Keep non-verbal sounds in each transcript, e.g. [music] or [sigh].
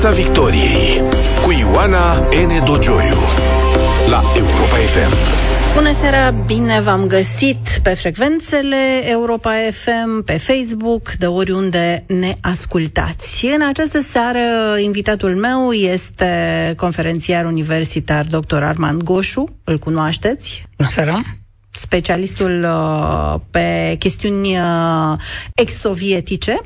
Piața Victoriei cu Ioana N. Dogioiu la Europa FM. Bună seara, bine v-am găsit pe frecvențele Europa FM, pe Facebook, de oriunde ne ascultați. În această seară, invitatul meu este conferențiar universitar dr. Armand Goșu, îl cunoașteți? Bună seara! specialistul uh, pe chestiuni uh, ex-sovietice.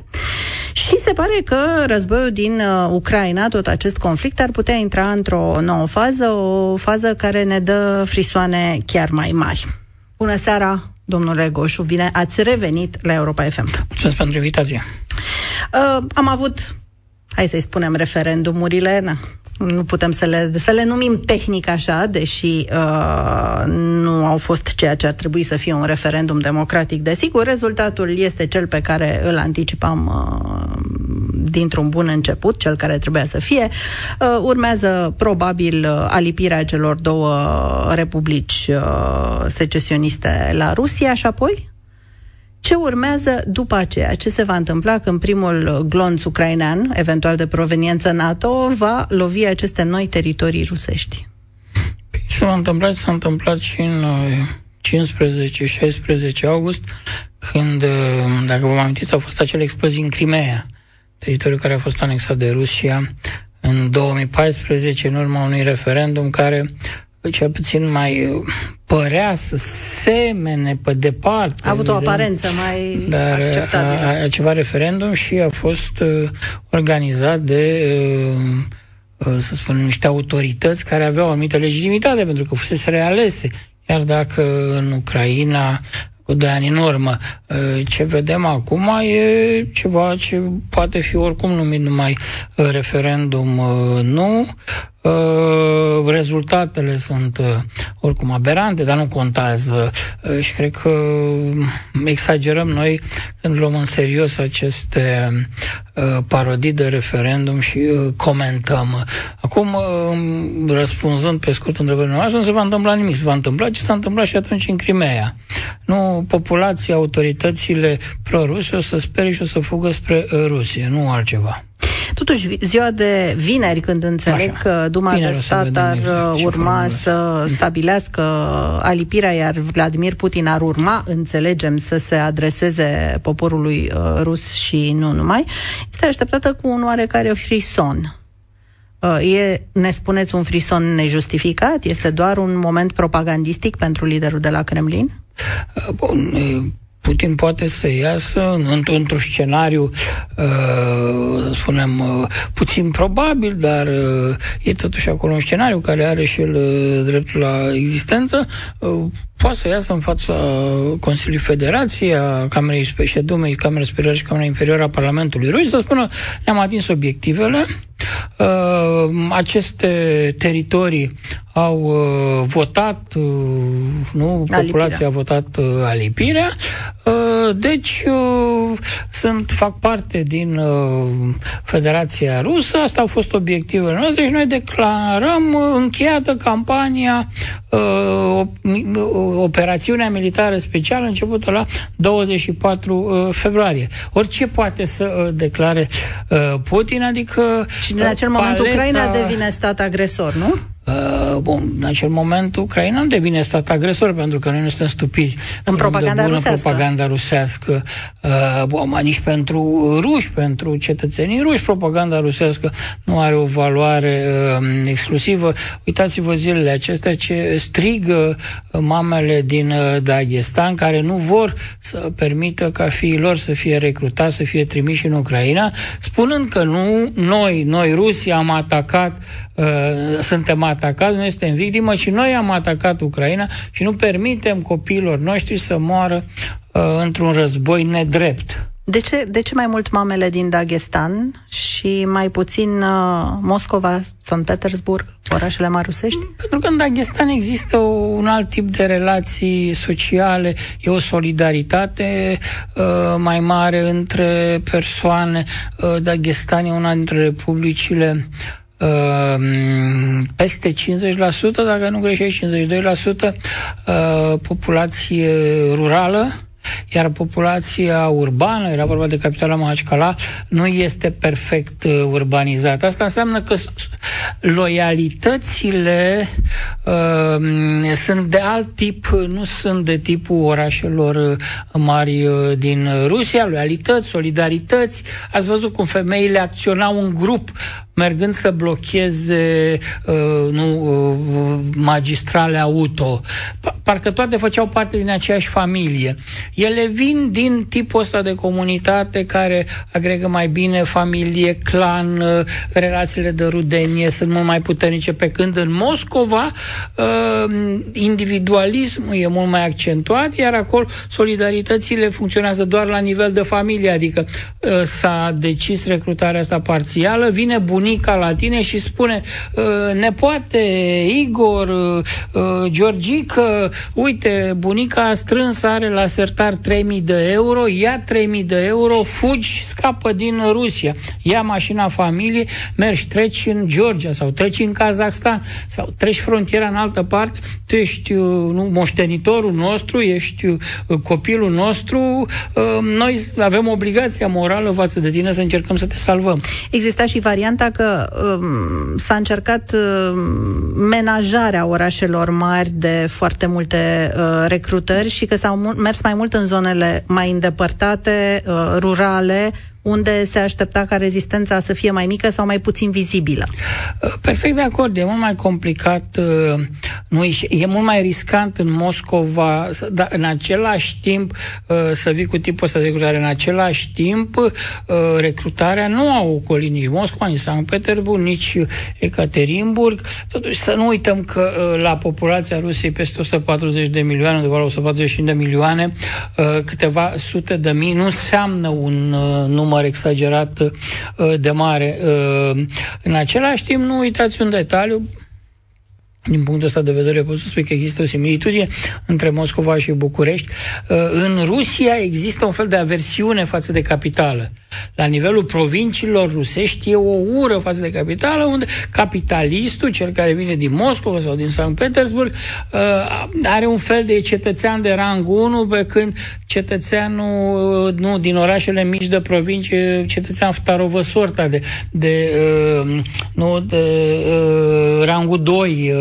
Și se pare că războiul din uh, Ucraina, tot acest conflict, ar putea intra într-o nouă fază, o fază care ne dă frisoane chiar mai mari. Bună seara, domnule Goșu, bine ați revenit la Europa FM. Mulțumesc pentru invitație. Uh, am avut, hai să-i spunem, referendumurile, na, nu putem să le, să le numim tehnic așa, deși uh, nu au fost ceea ce ar trebui să fie un referendum democratic. Desigur, rezultatul este cel pe care îl anticipam uh, dintr-un bun început, cel care trebuia să fie. Uh, urmează probabil uh, alipirea celor două republici uh, secesioniste la Rusia și apoi ce urmează după aceea? Ce se va întâmpla când primul glonț ucrainean, eventual de proveniență NATO, va lovi aceste noi teritorii rusești? Se va întâmpla s-a întâmplat și în 15-16 august, când, dacă vă amintiți, au fost acele explozii în Crimea, teritoriul care a fost anexat de Rusia în 2014, în urma unui referendum care cel puțin mai părea să semene pe departe. A avut o aparență mai dar acceptabilă. A, a, ceva referendum și a fost uh, organizat de uh, uh, să spunem, niște autorități care aveau o anumită legitimitate pentru că fusese realese. Iar dacă în Ucraina cu doi ani în urmă. Uh, ce vedem acum e ceva ce poate fi oricum numit numai uh, referendum uh, nu. Rezultatele sunt oricum aberante, dar nu contează și cred că exagerăm noi când luăm în serios aceste parodii de referendum și comentăm. Acum, răspunzând pe scurt întrebările noastre, nu se va întâmpla nimic. Se va întâmpla ce s-a întâmplat și atunci în Crimea. Nu, populația, autoritățile proruse o să spere și o să fugă spre Rusia, nu altceva. Totuși, ziua de vineri, când înțeleg Așa. că Duma vineri de Stat ar exact urma să stabilească alipirea, iar Vladimir Putin ar urma, înțelegem, să se adreseze poporului uh, rus și nu numai, este așteptată cu un oarecare frison. Uh, e, ne spuneți, un frison nejustificat? Este doar un moment propagandistic pentru liderul de la Kremlin? Uh, bun, Putin poate să iasă într-un scenariu, uh, să spunem, uh, puțin probabil, dar uh, e totuși acolo un scenariu care are și el dreptul la existență, poate să iasă în fața Consiliului Federației, a Camerei Dumei, Camerei Superioare și Camerei Inferioare a Parlamentului Rus, să spună ne-am atins obiectivele, aceste teritorii au uh, votat, uh, nu, populația a votat uh, alipirea, uh, deci uh, sunt, fac parte din uh, Federația Rusă, asta au fost obiectivele noastre și noi declarăm uh, încheiată campania, uh, operațiunea militară specială începută la 24 uh, februarie. Orice poate să uh, declare uh, Putin, adică... Și în acel moment paleta... Ucraina devine stat agresor, nu? Uh, bun, în acel moment Ucraina nu devine stat agresor pentru că noi nu suntem stupiți. În propaganda rusească. propaganda rusească. Uh, bun, nici pentru ruși, pentru cetățenii ruși, propaganda rusească nu are o valoare uh, exclusivă. Uitați-vă zilele acestea ce strigă mamele din uh, Dagestan care nu vor să permită ca fiii lor să fie recrutați, să fie trimiși în Ucraina, spunând că nu, noi, noi Rusia am atacat Uh, suntem atacați, noi suntem victimă și noi am atacat Ucraina și nu permitem copiilor noștri să moară uh, într-un război nedrept. De ce, de ce mai mult mamele din Dagestan și mai puțin uh, Moscova, St. Petersburg, orașele marusești? Pentru că în Dagestan există o, un alt tip de relații sociale, e o solidaritate uh, mai mare între persoane. Uh, Dagestan e una dintre republicile Ehm, peste 50%, dacă nu greșesc, 52% uh, populație rurală, iar populația urbană, era vorba de capitala Mahachkala, nu este perfect uh, urbanizată. Asta înseamnă că loialitățile uh, sunt de alt tip, nu sunt de tipul orașelor uh, mari uh, din Rusia, loialități, solidarități. Ați văzut cum femeile acționau în grup mergând să blocheze uh, nu, uh, magistrale auto. Parcă toate făceau parte din aceeași familie. Ele vin din tipul ăsta de comunitate care agregă mai bine familie, clan, uh, relațiile de rudenie sunt mult mai puternice, pe când în Moscova uh, individualismul e mult mai accentuat, iar acolo solidaritățile funcționează doar la nivel de familie, adică uh, s-a decis recrutarea asta parțială, vine bunica bunica la tine și spune ă, nepoate, Igor, ă, ă, Georgică, uite, bunica a strâns, are la sertar 3000 de euro, ia 3000 de euro, fugi, scapă din Rusia, ia mașina familiei, mergi, treci în Georgia sau treci în Kazakhstan sau treci frontiera în altă parte, tu ești nu, moștenitorul nostru, ești copilul nostru, noi avem obligația morală față de tine să încercăm să te salvăm. Exista și varianta că um, s-a încercat um, menajarea orașelor mari de foarte multe uh, recrutări și că s-au mers mai mult în zonele mai îndepărtate, uh, rurale, unde se aștepta ca rezistența să fie mai mică sau mai puțin vizibilă. Uh, perfect de acord, e mult mai complicat, uh, nu, e mult mai riscant în Moscova, dar în același timp uh, să vii cu tipul ăsta de recrutare, în același timp recrutarea nu a ocolit nici Moscova, nici Sankt Petersburg, nici Ekaterinburg. Totuși să nu uităm că la populația Rusiei peste 140 de milioane, undeva la 145 de milioane, câteva sute de mii nu înseamnă un număr număr exagerat uh, de mare. Uh, în același timp, nu uitați un detaliu, din punctul ăsta de vedere pot să spun că există o similitudine între Moscova și București. Uh, în Rusia există un fel de aversiune față de capitală. La nivelul provinciilor rusești e o ură față de capitală, unde capitalistul, cel care vine din Moscova sau din Sankt Petersburg, uh, are un fel de cetățean de rang 1, pe când cetățeanul uh, nu, din orașele mici de provincie, cetățean ftarovă sorta de, de, nu, de rangul 2,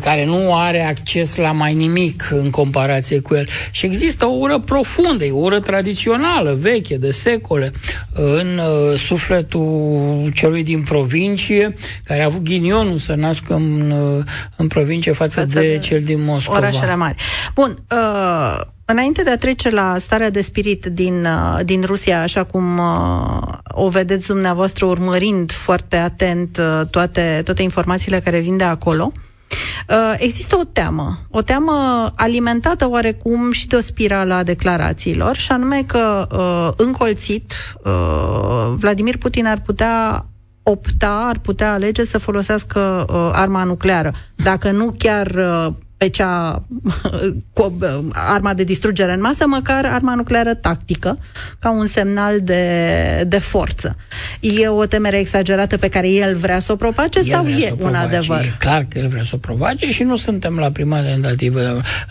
care nu are acces la mai nimic în comparație cu el. Și există o ură profundă, o ură tradițională, veche, de secole, în uh, sufletul celui din provincie, care a avut ghinionul să nască în, uh, în provincie față, față de, de cel din Moscova. Orașele mari. Bun, uh, Înainte de a trece la starea de spirit din, uh, din Rusia, așa cum uh, o vedeți dumneavoastră urmărind foarte atent uh, toate, toate informațiile care vin de acolo, Uh, există o teamă, o teamă alimentată oarecum și de o spirală a declarațiilor, și anume că uh, încolțit uh, Vladimir Putin ar putea opta, ar putea alege să folosească uh, arma nucleară. Dacă nu chiar uh, pe cea [laughs] cu arma de distrugere în masă, măcar arma nucleară tactică, ca un semnal de, de forță. E o temere exagerată pe care el vrea să o propace el sau e un adevăr? E clar că el vrea să o provoace și nu suntem la prima tentativă.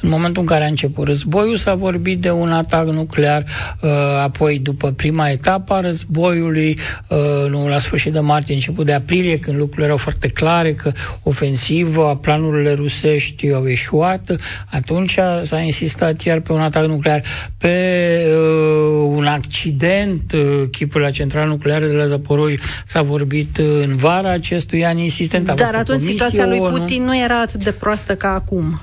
În momentul în care a început războiul s-a vorbit de un atac nuclear, uh, apoi după prima etapă a războiului, uh, nu la sfârșit de martie, început de aprilie, când lucrurile erau foarte clare că ofensivă, planurile rusești au eșuat, atunci s-a insistat iar pe un atac nuclear, pe uh, un accident, uh, chipul la centrală nucleară de la Zaporoj s-a vorbit uh, în vara acestui an insistent. Dar atunci situația lui Putin nu era atât de proastă ca acum.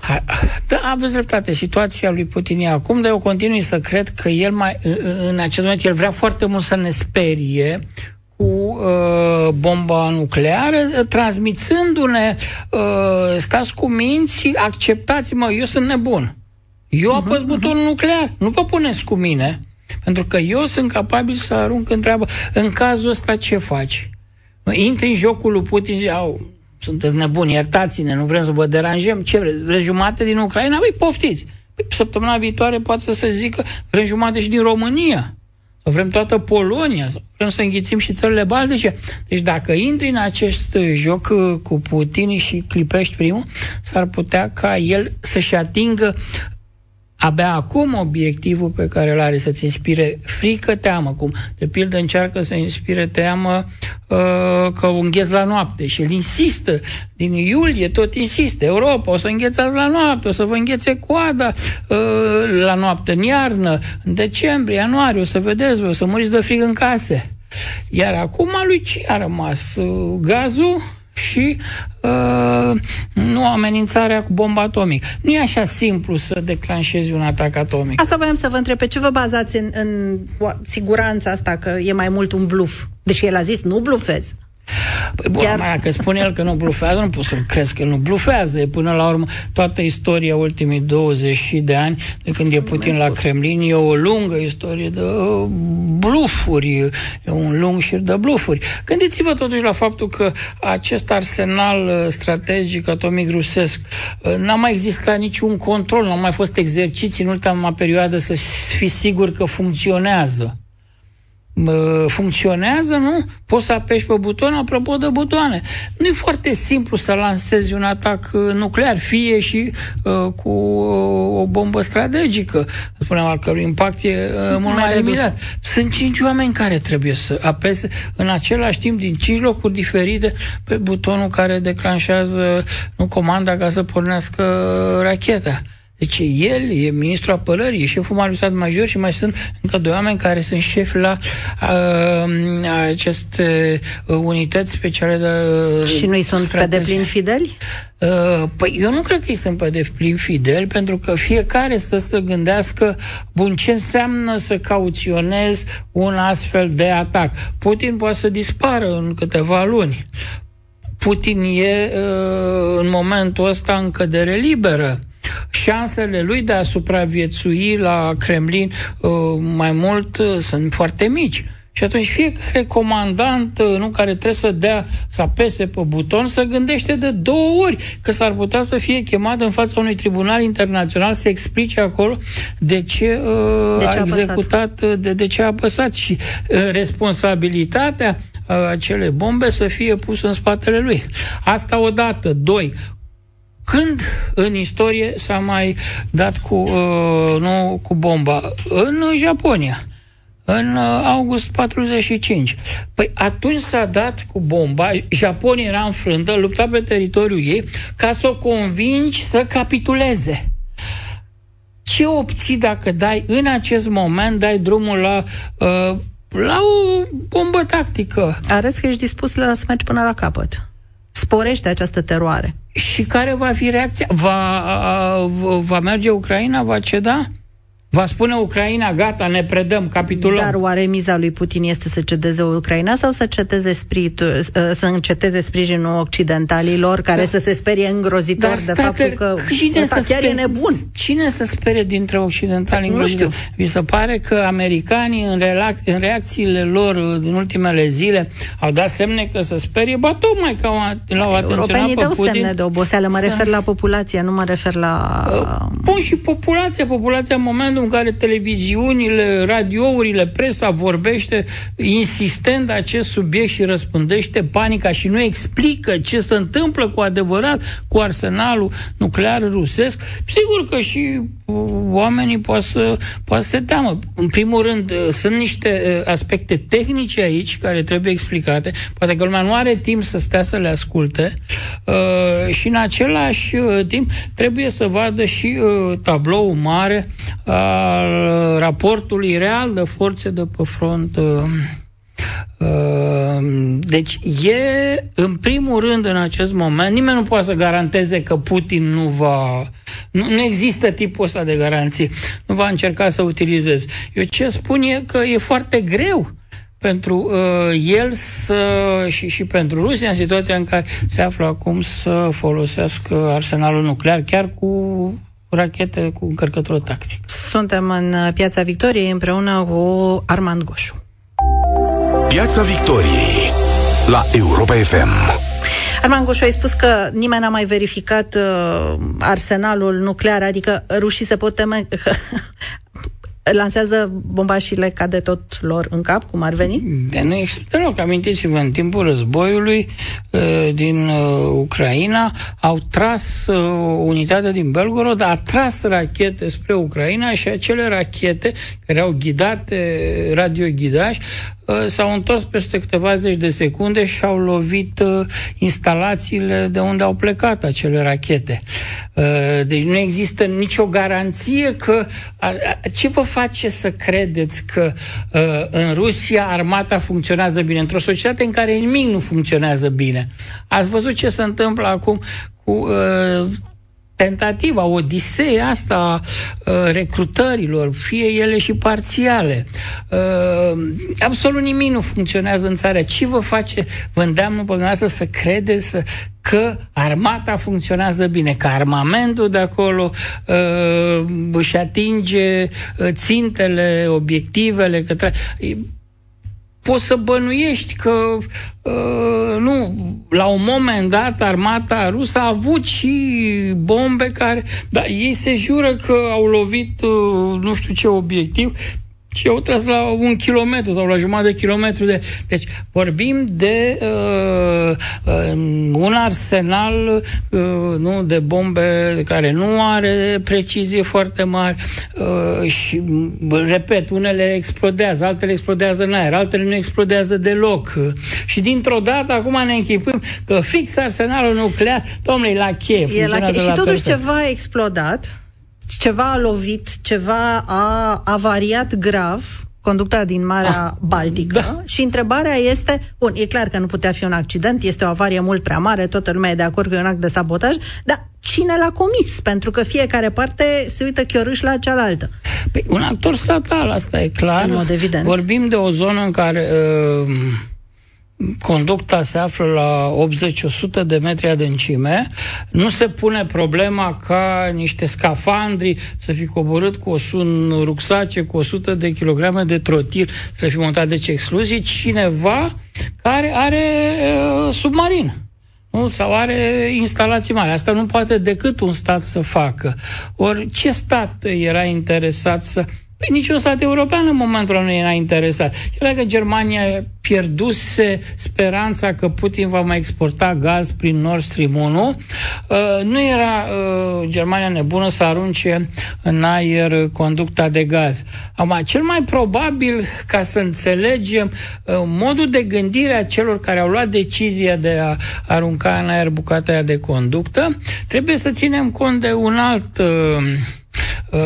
Da, aveți dreptate, situația lui Putin e acum, dar eu continui să cred că el mai, în acest moment, el vrea foarte mult să ne sperie cu uh, bomba nucleară, transmițându-ne, uh, stați cu minți, acceptați-mă, eu sunt nebun. Eu apăs uh-huh, butonul uh-huh. nuclear, nu vă puneți cu mine, pentru că eu sunt capabil să arunc întreabă. În cazul ăsta ce faci? Intri în jocul lui Putin și au, sunteți nebuni, iertați-ne, nu vrem să vă deranjăm, ce vreți? Vreți jumate din Ucraina? Păi poftiți! Păi, săptămâna viitoare poate să se zică, vrem jumate și din România. Sau vrem toată Polonia, sau vrem să înghițim și țările baltice. Deci dacă intri în acest joc uh, cu Putin și clipești primul, s-ar putea ca el să-și atingă Abia acum obiectivul pe care îl are să-ți inspire frică, teamă, cum de pildă încearcă să inspire teamă uh, că îngheți la noapte și el insistă, din iulie tot insistă, Europa, o să înghețați la noapte, o să vă înghețe coada uh, la noapte, în iarnă, în decembrie, ianuarie, o să vedeți, o să muriți de frig în case. Iar acum lui ce a rămas? Uh, gazul? Și uh, nu amenințarea cu bomba atomică. Nu e așa simplu să declanșezi un atac atomic. Asta voiam să vă întreb. Pe ce vă bazați în, în siguranța asta că e mai mult un bluf? Deși el a zis nu blufez. Păi bun, Chiar... mai, că spune el că nu blufează, nu pot să crezi că el nu blufează. E până la urmă toată istoria ultimii 20 de ani, de când e Putin la Kremlin, e o lungă istorie de uh, blufuri, e un lung șir de blufuri. Gândiți-vă totuși la faptul că acest arsenal uh, strategic atomic rusesc uh, n-a mai existat niciun control, n-au mai fost exerciții în ultima perioadă să fi sigur că funcționează funcționează, nu? Poți să apeși pe buton, apropo de butoane. Nu e foarte simplu să lansezi un atac uh, nuclear, fie și uh, cu uh, o bombă strategică, spunem, al cărui impact e uh, mult mai, mai limitat. Sunt cinci oameni care trebuie să apese în același timp din cinci locuri diferite pe butonul care declanșează nu comanda ca să pornească racheta. Deci el e ministrul apărării, e șeful Marius Stat Major și mai sunt încă doi oameni care sunt șefi la uh, aceste uh, unități speciale de uh, Și nu-i sunt strategie. pe deplin fideli? Uh, păi eu nu cred că îi sunt pe deplin fideli, pentru că fiecare stă să gândească, bun, ce înseamnă să cauționez un astfel de atac. Putin poate să dispară în câteva luni. Putin e uh, în momentul ăsta în cădere liberă șansele lui de a supraviețui la Kremlin uh, mai mult uh, sunt foarte mici. Și atunci fiecare comandant uh, nu, care trebuie să dea, să apese pe buton, să gândește de două ori că s-ar putea să fie chemat în fața unui tribunal internațional să explice acolo de ce, uh, de ce a, a executat, de, de ce a apăsat și uh, responsabilitatea acele bombe să fie pusă în spatele lui. Asta odată. Doi, când în istorie s-a mai dat cu, uh, nu, cu bomba? În Japonia în uh, august 45. Păi atunci s-a dat cu bomba, Japonia era înfrântă, lupta pe teritoriul ei, ca să o convingi să capituleze. Ce obții dacă dai în acest moment, dai drumul la, uh, la o bombă tactică? Arăți că ești dispus la să mergi până la capăt. Sporește această teroare. Și care va fi reacția? Va, va merge Ucraina? Va ceda? Va spune Ucraina, gata, ne predăm, capitulăm. Dar oare miza lui Putin este să cedeze Ucraina sau să, ceteze spiritul, ă, să înceteze sprijinul occidentalilor care da. să se sperie îngrozitor Dar de faptul că cine ăsta chiar sperie, e nebun? Cine să spere dintre occidentali îngrozitori? Vi se pare că americanii în, relac- în reacțiile lor din ultimele zile au dat semne că să sperie? Ba tocmai că l-au atenționat Europenii pe dau Putin. semne de oboseală, mă să... refer la populație, nu mă refer la... Bun, și populația, populația în momentul în care televiziunile, radiourile, presa vorbește insistent acest subiect și răspândește panica și nu explică ce se întâmplă cu adevărat cu arsenalul nuclear rusesc, sigur că și oamenii poate să, poate să se teamă. În primul rând, uh, sunt niște uh, aspecte tehnice aici care trebuie explicate. Poate că lumea nu are timp să stea să le asculte uh, și în același timp trebuie să vadă și tabloul mare al raportului real de forțe de pe front deci e, în primul rând, în acest moment, nimeni nu poate să garanteze că Putin nu va nu, nu există tipul ăsta de garanții. Nu va încerca să utilizeze. Eu ce spun e că e foarte greu pentru uh, el să, și, și pentru Rusia în situația în care se află acum să folosească arsenalul nuclear chiar cu rachete cu încărcătură tactic. Suntem în Piața Victoriei împreună cu Armand Goșu. Piața Victoriei la Europa FM. Arman Goșu, ai spus că nimeni n-a mai verificat uh, arsenalul nuclear, adică rușii se pot teme că lansează bomba și le cade tot lor în cap, cum ar veni? De nu există deloc. Amintiți-vă, în timpul războiului uh, din uh, Ucraina au tras uh, unitatea din Belgorod, a tras rachete spre Ucraina și acele rachete care au ghidate, radioghidași, Uh, s-au întors peste câteva zeci de secunde și au lovit uh, instalațiile de unde au plecat acele rachete. Uh, deci nu există nicio garanție că... Ce vă face să credeți că în Rusia armata funcționează bine? Într-o societate în care nimic nu funcționează bine. Ați văzut ce se întâmplă acum cu tentativa, odiseea asta a uh, recrutărilor, fie ele și parțiale. Uh, absolut nimic nu funcționează în țară. Ce vă face, vă îndeamnă pe dumneavoastră să credeți că armata funcționează bine, că armamentul de acolo uh, își atinge țintele, obiectivele, că tra- poți să bănuiești că uh, nu, la un moment dat armata rusă a avut și bombe care, dar ei se jură că au lovit uh, nu știu ce obiectiv, și au tras la un kilometru sau la jumătate de kilometru de... Deci vorbim de uh, uh, un arsenal uh, nu, de bombe care nu are precizie foarte mare uh, și, repet, unele explodează, altele explodează în aer, altele nu explodează deloc. Și dintr-o dată acum ne închipăm că fix arsenalul nuclear, domnule, la chef. E la chef. Și totuși perfect. ceva a explodat ceva a lovit, ceva a avariat grav conducta din Marea ah, Baltică da. și întrebarea este, bun, e clar că nu putea fi un accident, este o avarie mult prea mare, toată lumea e de acord că e un act de sabotaj, dar cine l-a comis? Pentru că fiecare parte se uită chiorâș la cealaltă. Păi, un actor statal, asta e clar. În mod evident. Vorbim de o zonă în care uh, conducta se află la 80-100 de metri adâncime, nu se pune problema ca niște scafandri să fi coborât cu un rucsace cu 100 de kilograme de trotil să fi montat deci excluzii, cineva care are uh, submarin. Nu? Sau are instalații mari. Asta nu poate decât un stat să facă. Ori ce stat era interesat să Păi niciun stat european în momentul ăla nu era interesat. Chiar dacă Germania pierduse speranța că Putin va mai exporta gaz prin Nord Stream 1, uh, nu era uh, Germania nebună să arunce în aer conducta de gaz. Acum, cel mai probabil, ca să înțelegem uh, modul de gândire a celor care au luat decizia de a arunca în aer bucata de conductă, trebuie să ținem cont de un alt uh,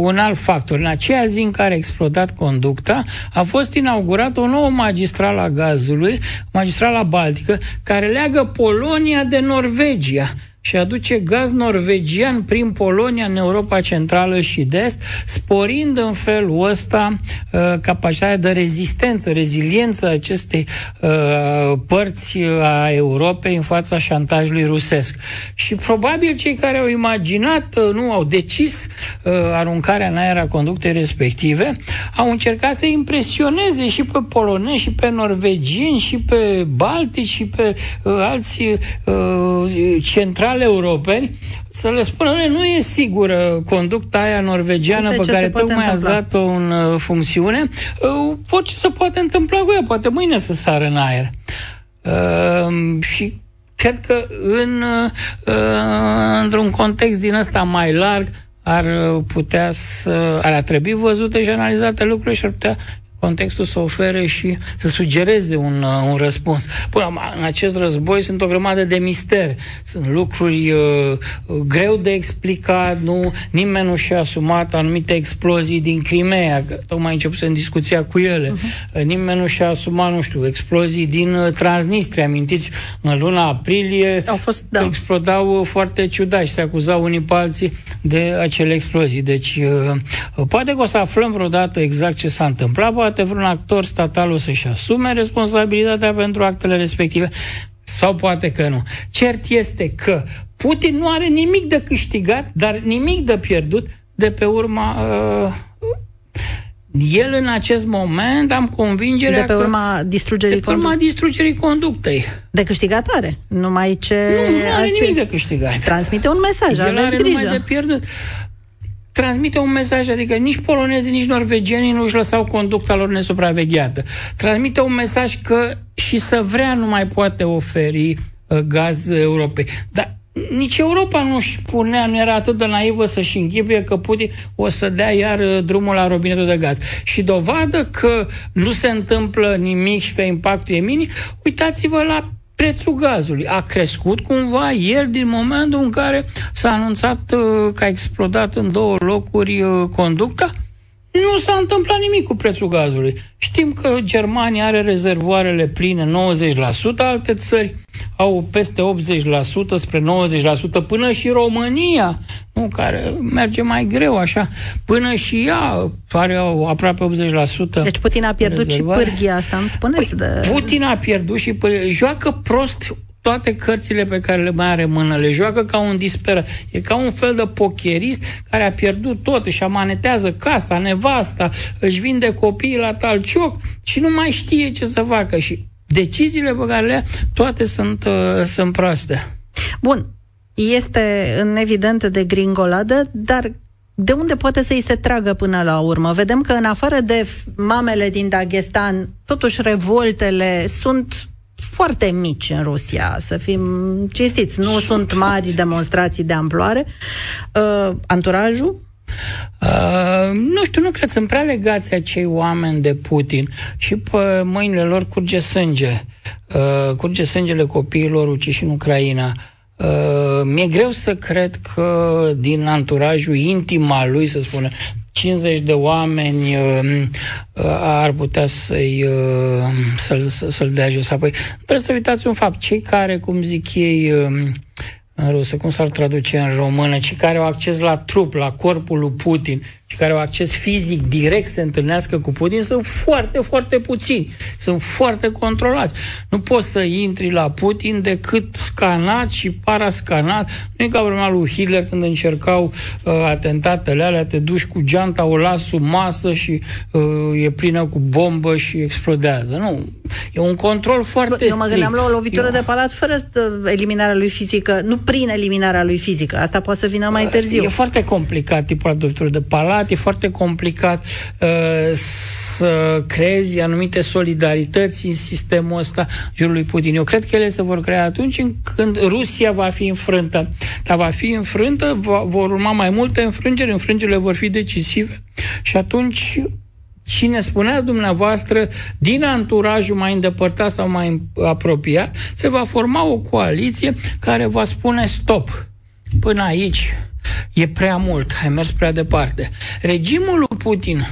un alt factor. În aceea zi în care a explodat conducta, a fost inaugurată o nouă magistrală a gazului, magistrala Baltică, care leagă Polonia de Norvegia și aduce gaz norvegian prin Polonia în Europa Centrală și de Est, sporind în felul ăsta uh, capacitatea de rezistență, reziliență acestei uh, părți a Europei în fața șantajului rusesc. Și probabil cei care au imaginat, uh, nu au decis uh, aruncarea în aer a conductei respective, au încercat să impresioneze și pe polonezi, și pe norvegieni, și pe baltici, și pe uh, alți uh, centrali centrale europeni să le spună, nu e sigură conducta aia norvegiană Uite pe care tocmai ați dat-o în uh, funcțiune, uh, orice se poate întâmpla cu ea, poate mâine să sară în aer. Uh, și cred că în, uh, într-un context din ăsta mai larg ar putea să, ar trebui văzute și analizate lucrurile și ar putea contextul să ofere și să sugereze un, uh, un răspuns. Până în acest război sunt o grămadă de misteri. Sunt lucruri uh, uh, greu de explicat, nu, nimeni nu și-a asumat anumite explozii din Crimea, că tocmai început în discuția cu ele. Uh-huh. Nimeni nu și-a asumat, nu știu, explozii din uh, Transnistria. Amintiți, în luna aprilie Au fost, da. explodau uh, foarte ciudat și se acuzau unii pe alții de acele explozii. Deci, uh, poate că o să aflăm vreodată exact ce s-a întâmplat, poate poate vreun actor statal o să-și asume responsabilitatea pentru actele respective sau poate că nu. Cert este că Putin nu are nimic de câștigat, dar nimic de pierdut de pe urma uh, el în acest moment am convingerea De pe urma că, distrugerii De pe urma distrugerii conductei. De câștigat are. Numai ce... Nu, nu are nimic de câștigat. Transmite un mesaj, El aveți are grijă. numai de pierdut. Transmite un mesaj, adică nici polonezii, nici norvegienii nu își lăsau conducta lor nesupravegheată. Transmite un mesaj că și să vrea nu mai poate oferi uh, gaz Europei. Dar nici Europa nu își punea, nu era atât de naivă să-și închipuie că Putin o să dea iar uh, drumul la robinetul de gaz. Și dovadă că nu se întâmplă nimic și că impactul e minim, uitați-vă la prețul gazului. A crescut cumva ieri din momentul în care s-a anunțat uh, că a explodat în două locuri uh, conducta? Nu s-a întâmplat nimic cu prețul gazului. Știm că Germania are rezervoarele pline 90%, alte țări au peste 80% spre 90%, până și România, nu, care merge mai greu așa, până și ea are aproape 80%. Deci Putin a pierdut rezervare. și pârghia asta, îmi spuneți? Păi, de... Putin a pierdut și pârghia. Joacă prost toate cărțile pe care le mai are în mână, le joacă ca un disperat. E ca un fel de pocherist care a pierdut tot, își amanetează casa, nevasta, își vinde copiii la talcioc și nu mai știe ce să facă. Și deciziile pe care le ia, toate sunt, uh, sunt proaste. Bun, este în evident de gringoladă, dar de unde poate să-i se tragă până la urmă? Vedem că în afară de mamele din Dagestan, totuși revoltele sunt foarte mici în Rusia, să fim cinstiți. Nu sunt mari demonstrații de amploare. Uh, anturajul? Uh, nu știu, nu cred, sunt prea legați acei oameni de Putin și pe mâinile lor curge sânge. Uh, curge sângele copiilor uciși în Ucraina. Uh, mi-e greu să cred că din anturajul intim al lui, să spună, 50 de oameni uh, uh, ar putea să-i, uh, să-l, să-l dea jos. Apoi trebuie să uitați un fapt. Cei care, cum zic ei, uh, în rusă, cum s-ar traduce în română, cei care au acces la trup, la corpul lui Putin, și care au acces fizic direct să se întâlnească cu Putin sunt foarte, foarte puțini. Sunt foarte controlați. Nu poți să intri la Putin decât scanat și parascanat. Nu e ca vremea lui Hitler când încercau uh, atentatele alea, te duci cu geanta, o las sub masă și uh, e plină cu bombă și explodează. Nu. E un control foarte Eu mă gândeam la o lovitură Eu... de palat fără eliminarea lui fizică, nu prin eliminarea lui fizică. Asta poate să vină mai târziu. E foarte complicat tipul de lovitură de palat complicat, e foarte complicat uh, să creezi anumite solidarități în sistemul ăsta jurul lui Putin. Eu cred că ele se vor crea atunci când Rusia va fi înfrântă. Dar va fi înfrântă, va, vor urma mai multe înfrângeri, înfrângerile vor fi decisive și atunci cine spunea dumneavoastră, din anturajul mai îndepărtat sau mai apropiat, se va forma o coaliție care va spune stop. Până aici e prea mult, ai mers prea departe. Regimul lui Putin,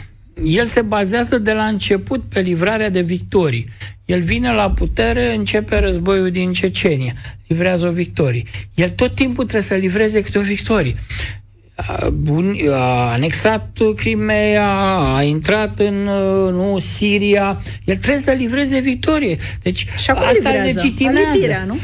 el se bazează de la început pe livrarea de victorii. El vine la putere, începe războiul din Cecenia, livrează o victorie. El tot timpul trebuie să livreze câte o victorie. Bun, a anexat Crimea, a intrat în nu, Siria, el trebuie să livreze victorie. Deci și asta livrează. legitimează. Alipirea, nu?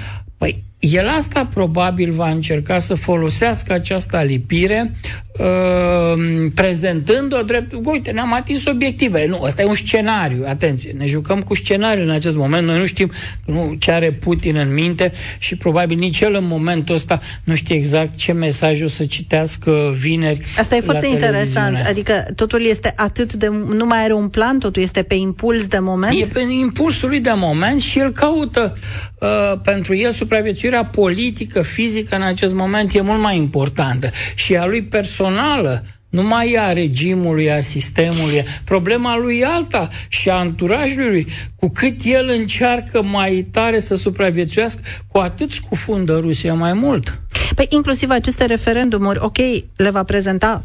Păi, el asta probabil va încerca să folosească această alipire uh, prezentând-o drept... Uite, ne-am atins obiectivele. Nu, ăsta e un scenariu. Atenție, ne jucăm cu scenariul în acest moment. Noi nu știm nu, ce are Putin în minte și probabil nici el în momentul ăsta nu știe exact ce mesaj o să citească vineri Asta e foarte interesant. Adică totul este atât de... Nu mai are un plan, totul este pe impuls de moment? E pe impulsul lui de moment și el caută uh, pentru el supraviețuirea politică, fizică în acest moment e mult mai importantă. Și a lui personal personală, nu mai a regimului, a sistemului. Problema lui e alta și a anturajului. Cu cât el încearcă mai tare să supraviețuiască, cu atât scufundă Rusia mai mult. Păi inclusiv aceste referendumuri, ok, le va prezenta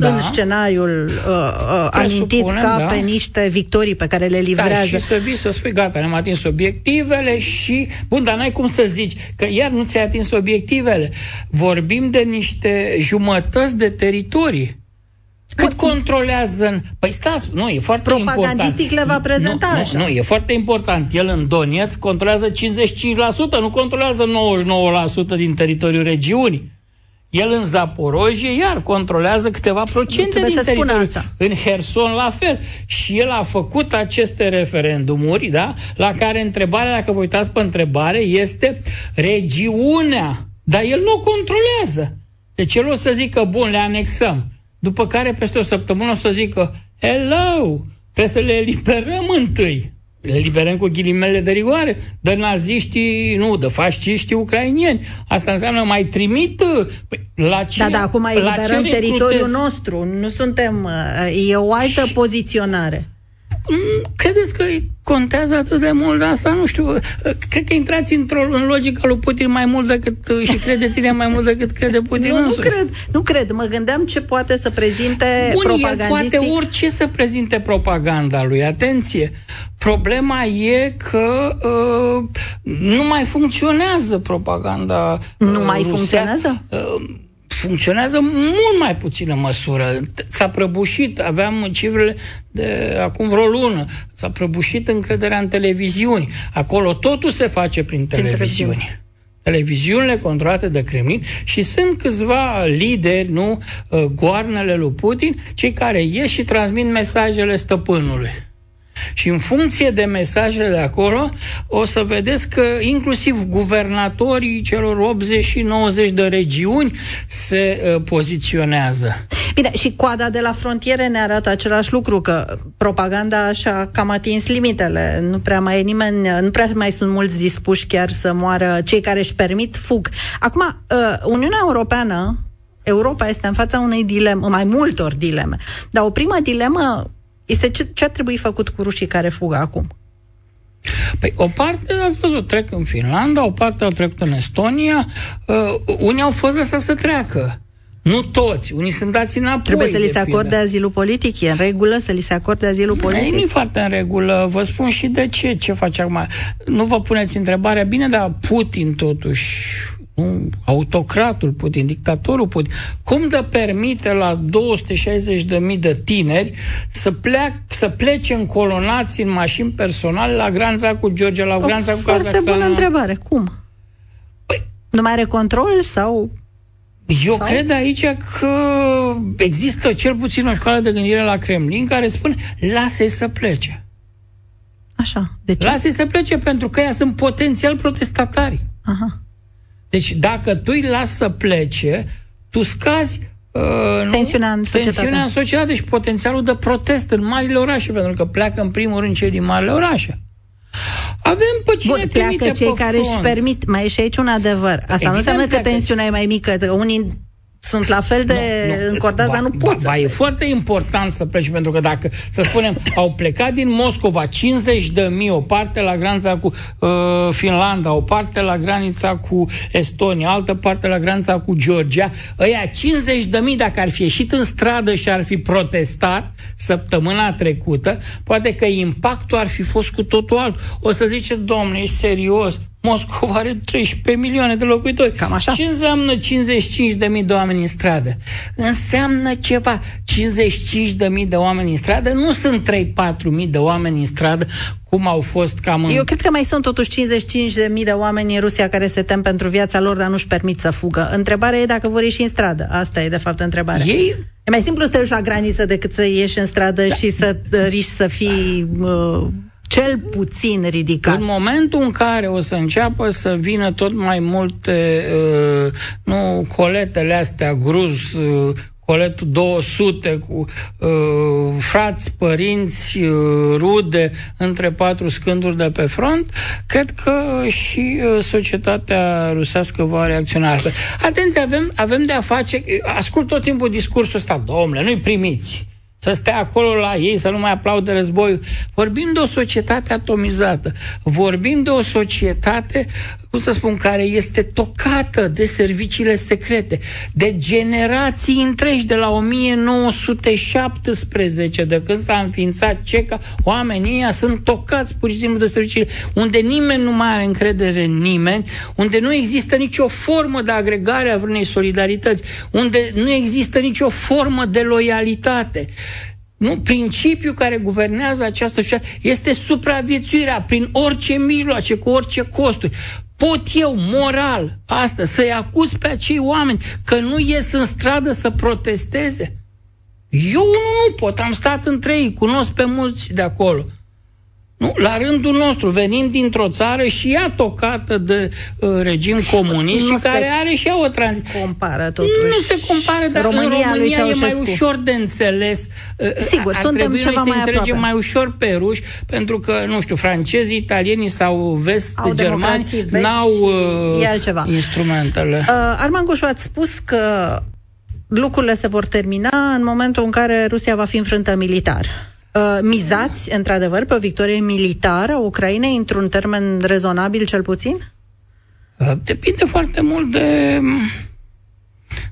da. în scenariul uh, uh, amintit ca da. pe niște victorii pe care le livrează. Da, și să vii să spui, gata, ne-am atins obiectivele și... Bun, dar n-ai cum să zici că iar nu ți-ai atins obiectivele. Vorbim de niște jumătăți de teritorii. Cât păi, controlează în... Păi stați, nu, e foarte Propagandistic important. le va prezenta nu, așa. Nu, nu, e foarte important. El în Donetsk controlează 55%, nu controlează 99% din teritoriul regiunii. El în Zaporojie, iar controlează câteva procente din teritoriu. Asta. În Herson, la fel. Și el a făcut aceste referendumuri, da? La care întrebarea, dacă vă uitați pe întrebare, este regiunea. Dar el nu o controlează. Deci el o să zică, bun, le anexăm. după care peste o săptămână o să zică hello, trebuie să le eliberăm întâi. Le eliberăm cu ghilimele de rigoare, de naziștii, nu, de fasciștii ucrainieni. Asta înseamnă mai trimit păi, la ce? Da, da, acum eliberăm teritoriul recrutez? nostru. Nu suntem, e o altă și... poziționare. Credeți că contează atât de mult asta? Nu știu. Cred că intrați într-o în logica lui Putin mai mult decât și credeți-ne mai mult decât crede Putin nu, nu cred, nu cred. Mă gândeam ce poate să prezinte Bun, propagandistic. poate orice să prezinte propaganda lui. Atenție! Problema e că uh, nu mai funcționează propaganda uh, Nu mai funcționează? Uh, funcționează mult mai puțină măsură. S-a prăbușit, aveam cifrele de acum vreo lună, s-a prăbușit încrederea în televiziuni. Acolo totul se face prin televiziuni. Televiziunile controlate de Kremlin și sunt câțiva lideri, nu, uh, goarnele lui Putin, cei care ies și transmit mesajele stăpânului. Și în funcție de mesajele de acolo, o să vedeți că inclusiv guvernatorii celor 80 și 90 de regiuni se uh, poziționează. Bine, și coada de la frontiere ne arată același lucru, că propaganda așa cam atins limitele. Nu prea mai e nimeni, nu prea mai sunt mulți dispuși chiar să moară cei care își permit fug. Acum, uh, Uniunea Europeană Europa este în fața unei dileme, mai multor dileme. Dar o primă dilemă este ce, ce ar trebui făcut cu rușii care fugă acum? Păi o parte, ați văzut, trec în Finlanda, o parte au trecut în Estonia, uh, unii au fost lăsați să treacă. Nu toți, unii sunt dați înapoi. Trebuie să li se acorde azilul politic, e în regulă să li se acorde azilul politic? Nu e foarte în regulă, vă spun și de ce, ce face acum. Nu vă puneți întrebarea, bine, dar Putin totuși autocratul Putin, dictatorul Putin, cum de permite la 260.000 de tineri să, pleac, să plece în colonați în mașini personale la granița cu Georgia, la granița cu Kazakhstan? Foarte bună întrebare. Cum? Păi, nu mai are control sau... Eu sau? cred aici că există cel puțin o școală de gândire la Kremlin care spune lasă-i să plece. Așa. De ce? Lasă-i să plece pentru că ea sunt potențial protestatari. Aha. Deci dacă tu îi lași să plece, tu scazi uh, nu? tensiunea, în societate. tensiunea în societate și potențialul de protest în marile orașe, pentru că pleacă în primul rând cei din marile orașe. Avem pe cine Bun, pleacă cei care front. își permit, mai e și aici un adevăr. Asta Evident nu înseamnă că tensiunea e mai mică, că unii sunt la fel de no, no, încordați, dar nu pot ba, ba, e foarte important să pleci, pentru că dacă, să spunem, au plecat din Moscova 50 de mii, o parte la granița cu uh, Finlanda, o parte la granița cu Estonia, altă parte la granița cu Georgia, ăia 50 de mii, dacă ar fi ieșit în stradă și ar fi protestat săptămâna trecută, poate că impactul ar fi fost cu totul alt. O să ziceți, domnule, e serios, Moscova are 13 milioane de locuitori. Cam așa. Ce înseamnă 55 de mii de oameni în stradă? Înseamnă ceva. 55 de mii de oameni în stradă nu sunt 3-4 mii de oameni în stradă, cum au fost cam în... Eu cred că mai sunt totuși 55 de mii de oameni în Rusia care se tem pentru viața lor, dar nu-și permit să fugă. Întrebarea e dacă vor ieși în stradă. Asta e, de fapt, întrebarea. Ei... E mai simplu să te duci la graniță decât să ieși în stradă da. și să riști să fii... Uh, cel puțin ridicat. În momentul în care o să înceapă să vină tot mai multe uh, nu coletele astea gruz, uh, coletul 200 cu uh, frați, părinți, uh, rude între patru scânduri de pe front, cred că și uh, societatea rusească va reacționa astfel. Atenție, avem, avem de a face, ascult tot timpul discursul ăsta, domnule, nu-i primiți să stea acolo la ei, să nu mai aplaude războiul. Vorbim de o societate atomizată. Vorbim de o societate cum să spun, care este tocată de serviciile secrete, de generații întregi, de la 1917, de când s-a înființat CECA, oamenii ăia sunt tocați pur și simplu de serviciile, unde nimeni nu mai are încredere în nimeni, unde nu există nicio formă de agregare a vreunei solidarități, unde nu există nicio formă de loialitate. Nu, principiul care guvernează această societate este supraviețuirea prin orice mijloace, cu orice costuri. Pot eu, moral, astăzi, să-i acuz pe acei oameni că nu ies în stradă să protesteze? Eu nu, nu pot, am stat între ei, cunosc pe mulți de acolo. Nu? La rândul nostru, venind dintr-o țară și ea tocată de uh, regim comunist nu și care are și ea o tranziție. compară totuși. Nu se compară, dar România, în România e mai ușor de înțeles. Uh, Sigur, ar suntem trebui ceva noi să mai înțelegem aproape. mai ușor pe ruși, pentru că, nu știu, francezii, italienii sau vest Au germani n-au uh, instrumentele. Uh, Arman Goșu, ați spus că lucrurile se vor termina în momentul în care Rusia va fi înfrântă militar. Uh, mizați, într-adevăr, pe o victorie militară a Ucrainei într-un termen rezonabil, cel puțin? Uh, depinde foarte mult de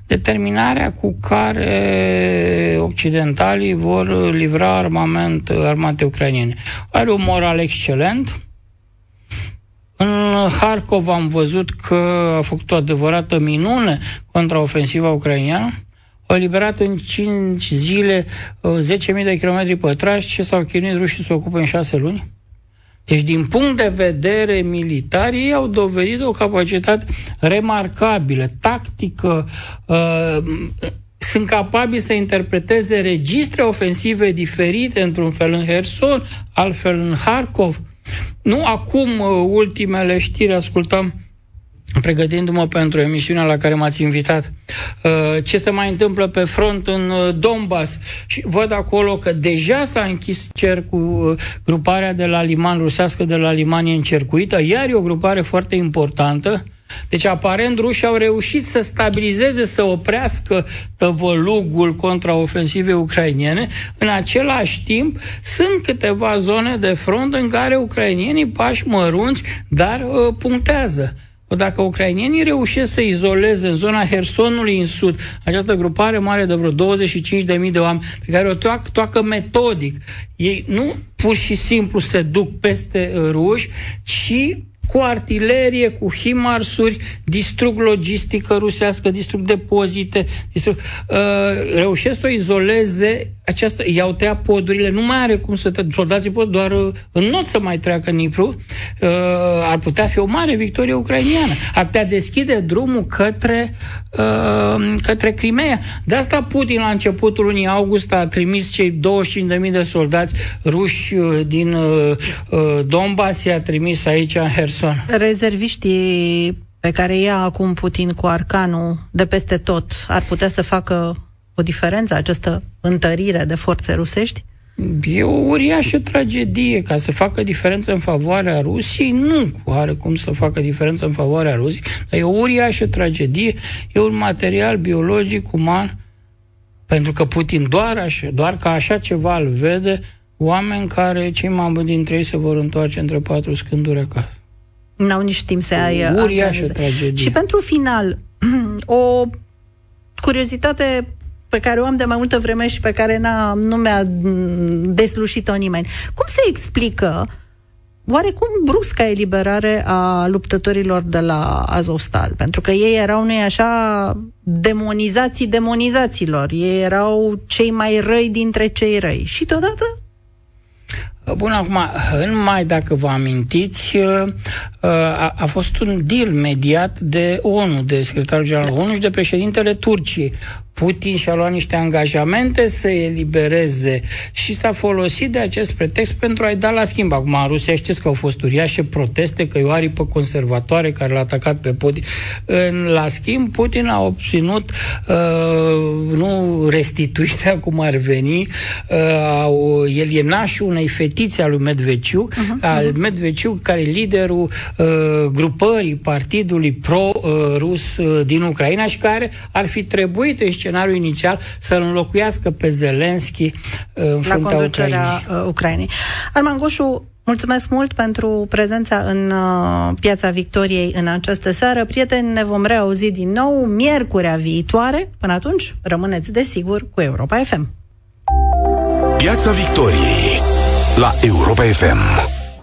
determinarea cu care occidentalii vor livra armament armate ucrainene. Are un moral excelent. În Harkov am văzut că a făcut o adevărată minune contra ofensiva ucraineană au eliberat în 5 zile 10.000 de kilometri pătrași ce s-au chinuit rușii să ocupe în 6 luni. Deci, din punct de vedere militar, ei au dovedit o capacitate remarcabilă, tactică, uh, sunt capabili să interpreteze registre ofensive diferite, într-un fel în Herson, altfel în Harkov. Nu acum, uh, ultimele știri, ascultam pregătindu-mă pentru emisiunea la care m-ați invitat, uh, ce se mai întâmplă pe front în uh, Donbass și văd acolo că deja s-a închis cercul, uh, gruparea de la Liman, rusească de la Liman e încercuită, iar e o grupare foarte importantă, deci, aparent, rușii au reușit să stabilizeze, să oprească tăvălugul contraofensive ucrainiene. În același timp, sunt câteva zone de front în care ucrainienii pași mărunți, dar uh, punctează. Dacă ucrainienii reușesc să izoleze în zona Hersonului în sud această grupare mare de vreo 25.000 de oameni pe care o toacă, toacă metodic, ei nu pur și simplu se duc peste uh, ruși, ci cu artilerie, cu himarsuri, distrug logistică rusească, distrug depozite, distrug, uh, reușesc să o izoleze, această, i-au tăiat podurile, nu mai are cum să te, soldații pot doar uh, în not să mai treacă Nipru, uh, ar putea fi o mare victorie ucrainiană, ar putea deschide drumul către, uh, către Crimea. De asta Putin la începutul lunii august a trimis cei 25.000 de soldați ruși uh, din uh, uh, Donbass, i-a trimis aici în Herson Gerson. Rezerviștii pe care ia acum Putin cu Arcanul de peste tot ar putea să facă o diferență, această întărire de forțe rusești? E o uriașă tragedie. Ca să facă diferență în favoarea Rusiei, nu are cum să facă diferență în favoarea Rusiei, dar e o uriașă tragedie, e un material biologic, uman, pentru că Putin doar, așa, doar ca așa ceva îl vede, oameni care, cei mai buni dintre ei se vor întoarce între patru scânduri acasă. N-au nici timp să ai Uriașă tragedie. Și pentru final, [clears throat] o curiozitate pe care o am de mai multă vreme și pe care n-a, nu mi-a deslușit-o nimeni. Cum se explică oarecum brusca eliberare a luptătorilor de la Azovstal? Pentru că ei erau, nu așa, demonizații demonizaților. Ei erau cei mai răi dintre cei răi. Și deodată Bun, acum, în mai, dacă vă amintiți, uh, a, a fost un deal mediat de ONU, de secretarul general ONU și de președintele Turciei. Putin și-a luat niște angajamente să elibereze și s-a folosit de acest pretext pentru a-i da la schimb. Acum, în Rusia știți că au fost uriașe proteste, că e o aripă conservatoare care l-a atacat pe Putin. În, la schimb, Putin a obținut uh, nu restituirea [laughs] cum ar veni, uh, el e nașul unei fetițe a lui Medveciu, uh-huh, al uh-huh. Medveciu, care e liderul uh, grupării partidului pro-rus uh, din Ucraina și care ar fi trebuit în scenariul inițial să-l înlocuiască pe Zelenski uh, în fruntea La conducerea Ucrainei. Uh, Ucrainei. Arman Goșu, Mulțumesc mult pentru prezența în uh, Piața Victoriei în această seară. Prieteni, ne vom reauzi din nou miercurea viitoare. Până atunci, rămâneți desigur cu Europa FM. Piața Victoriei la Europa FM.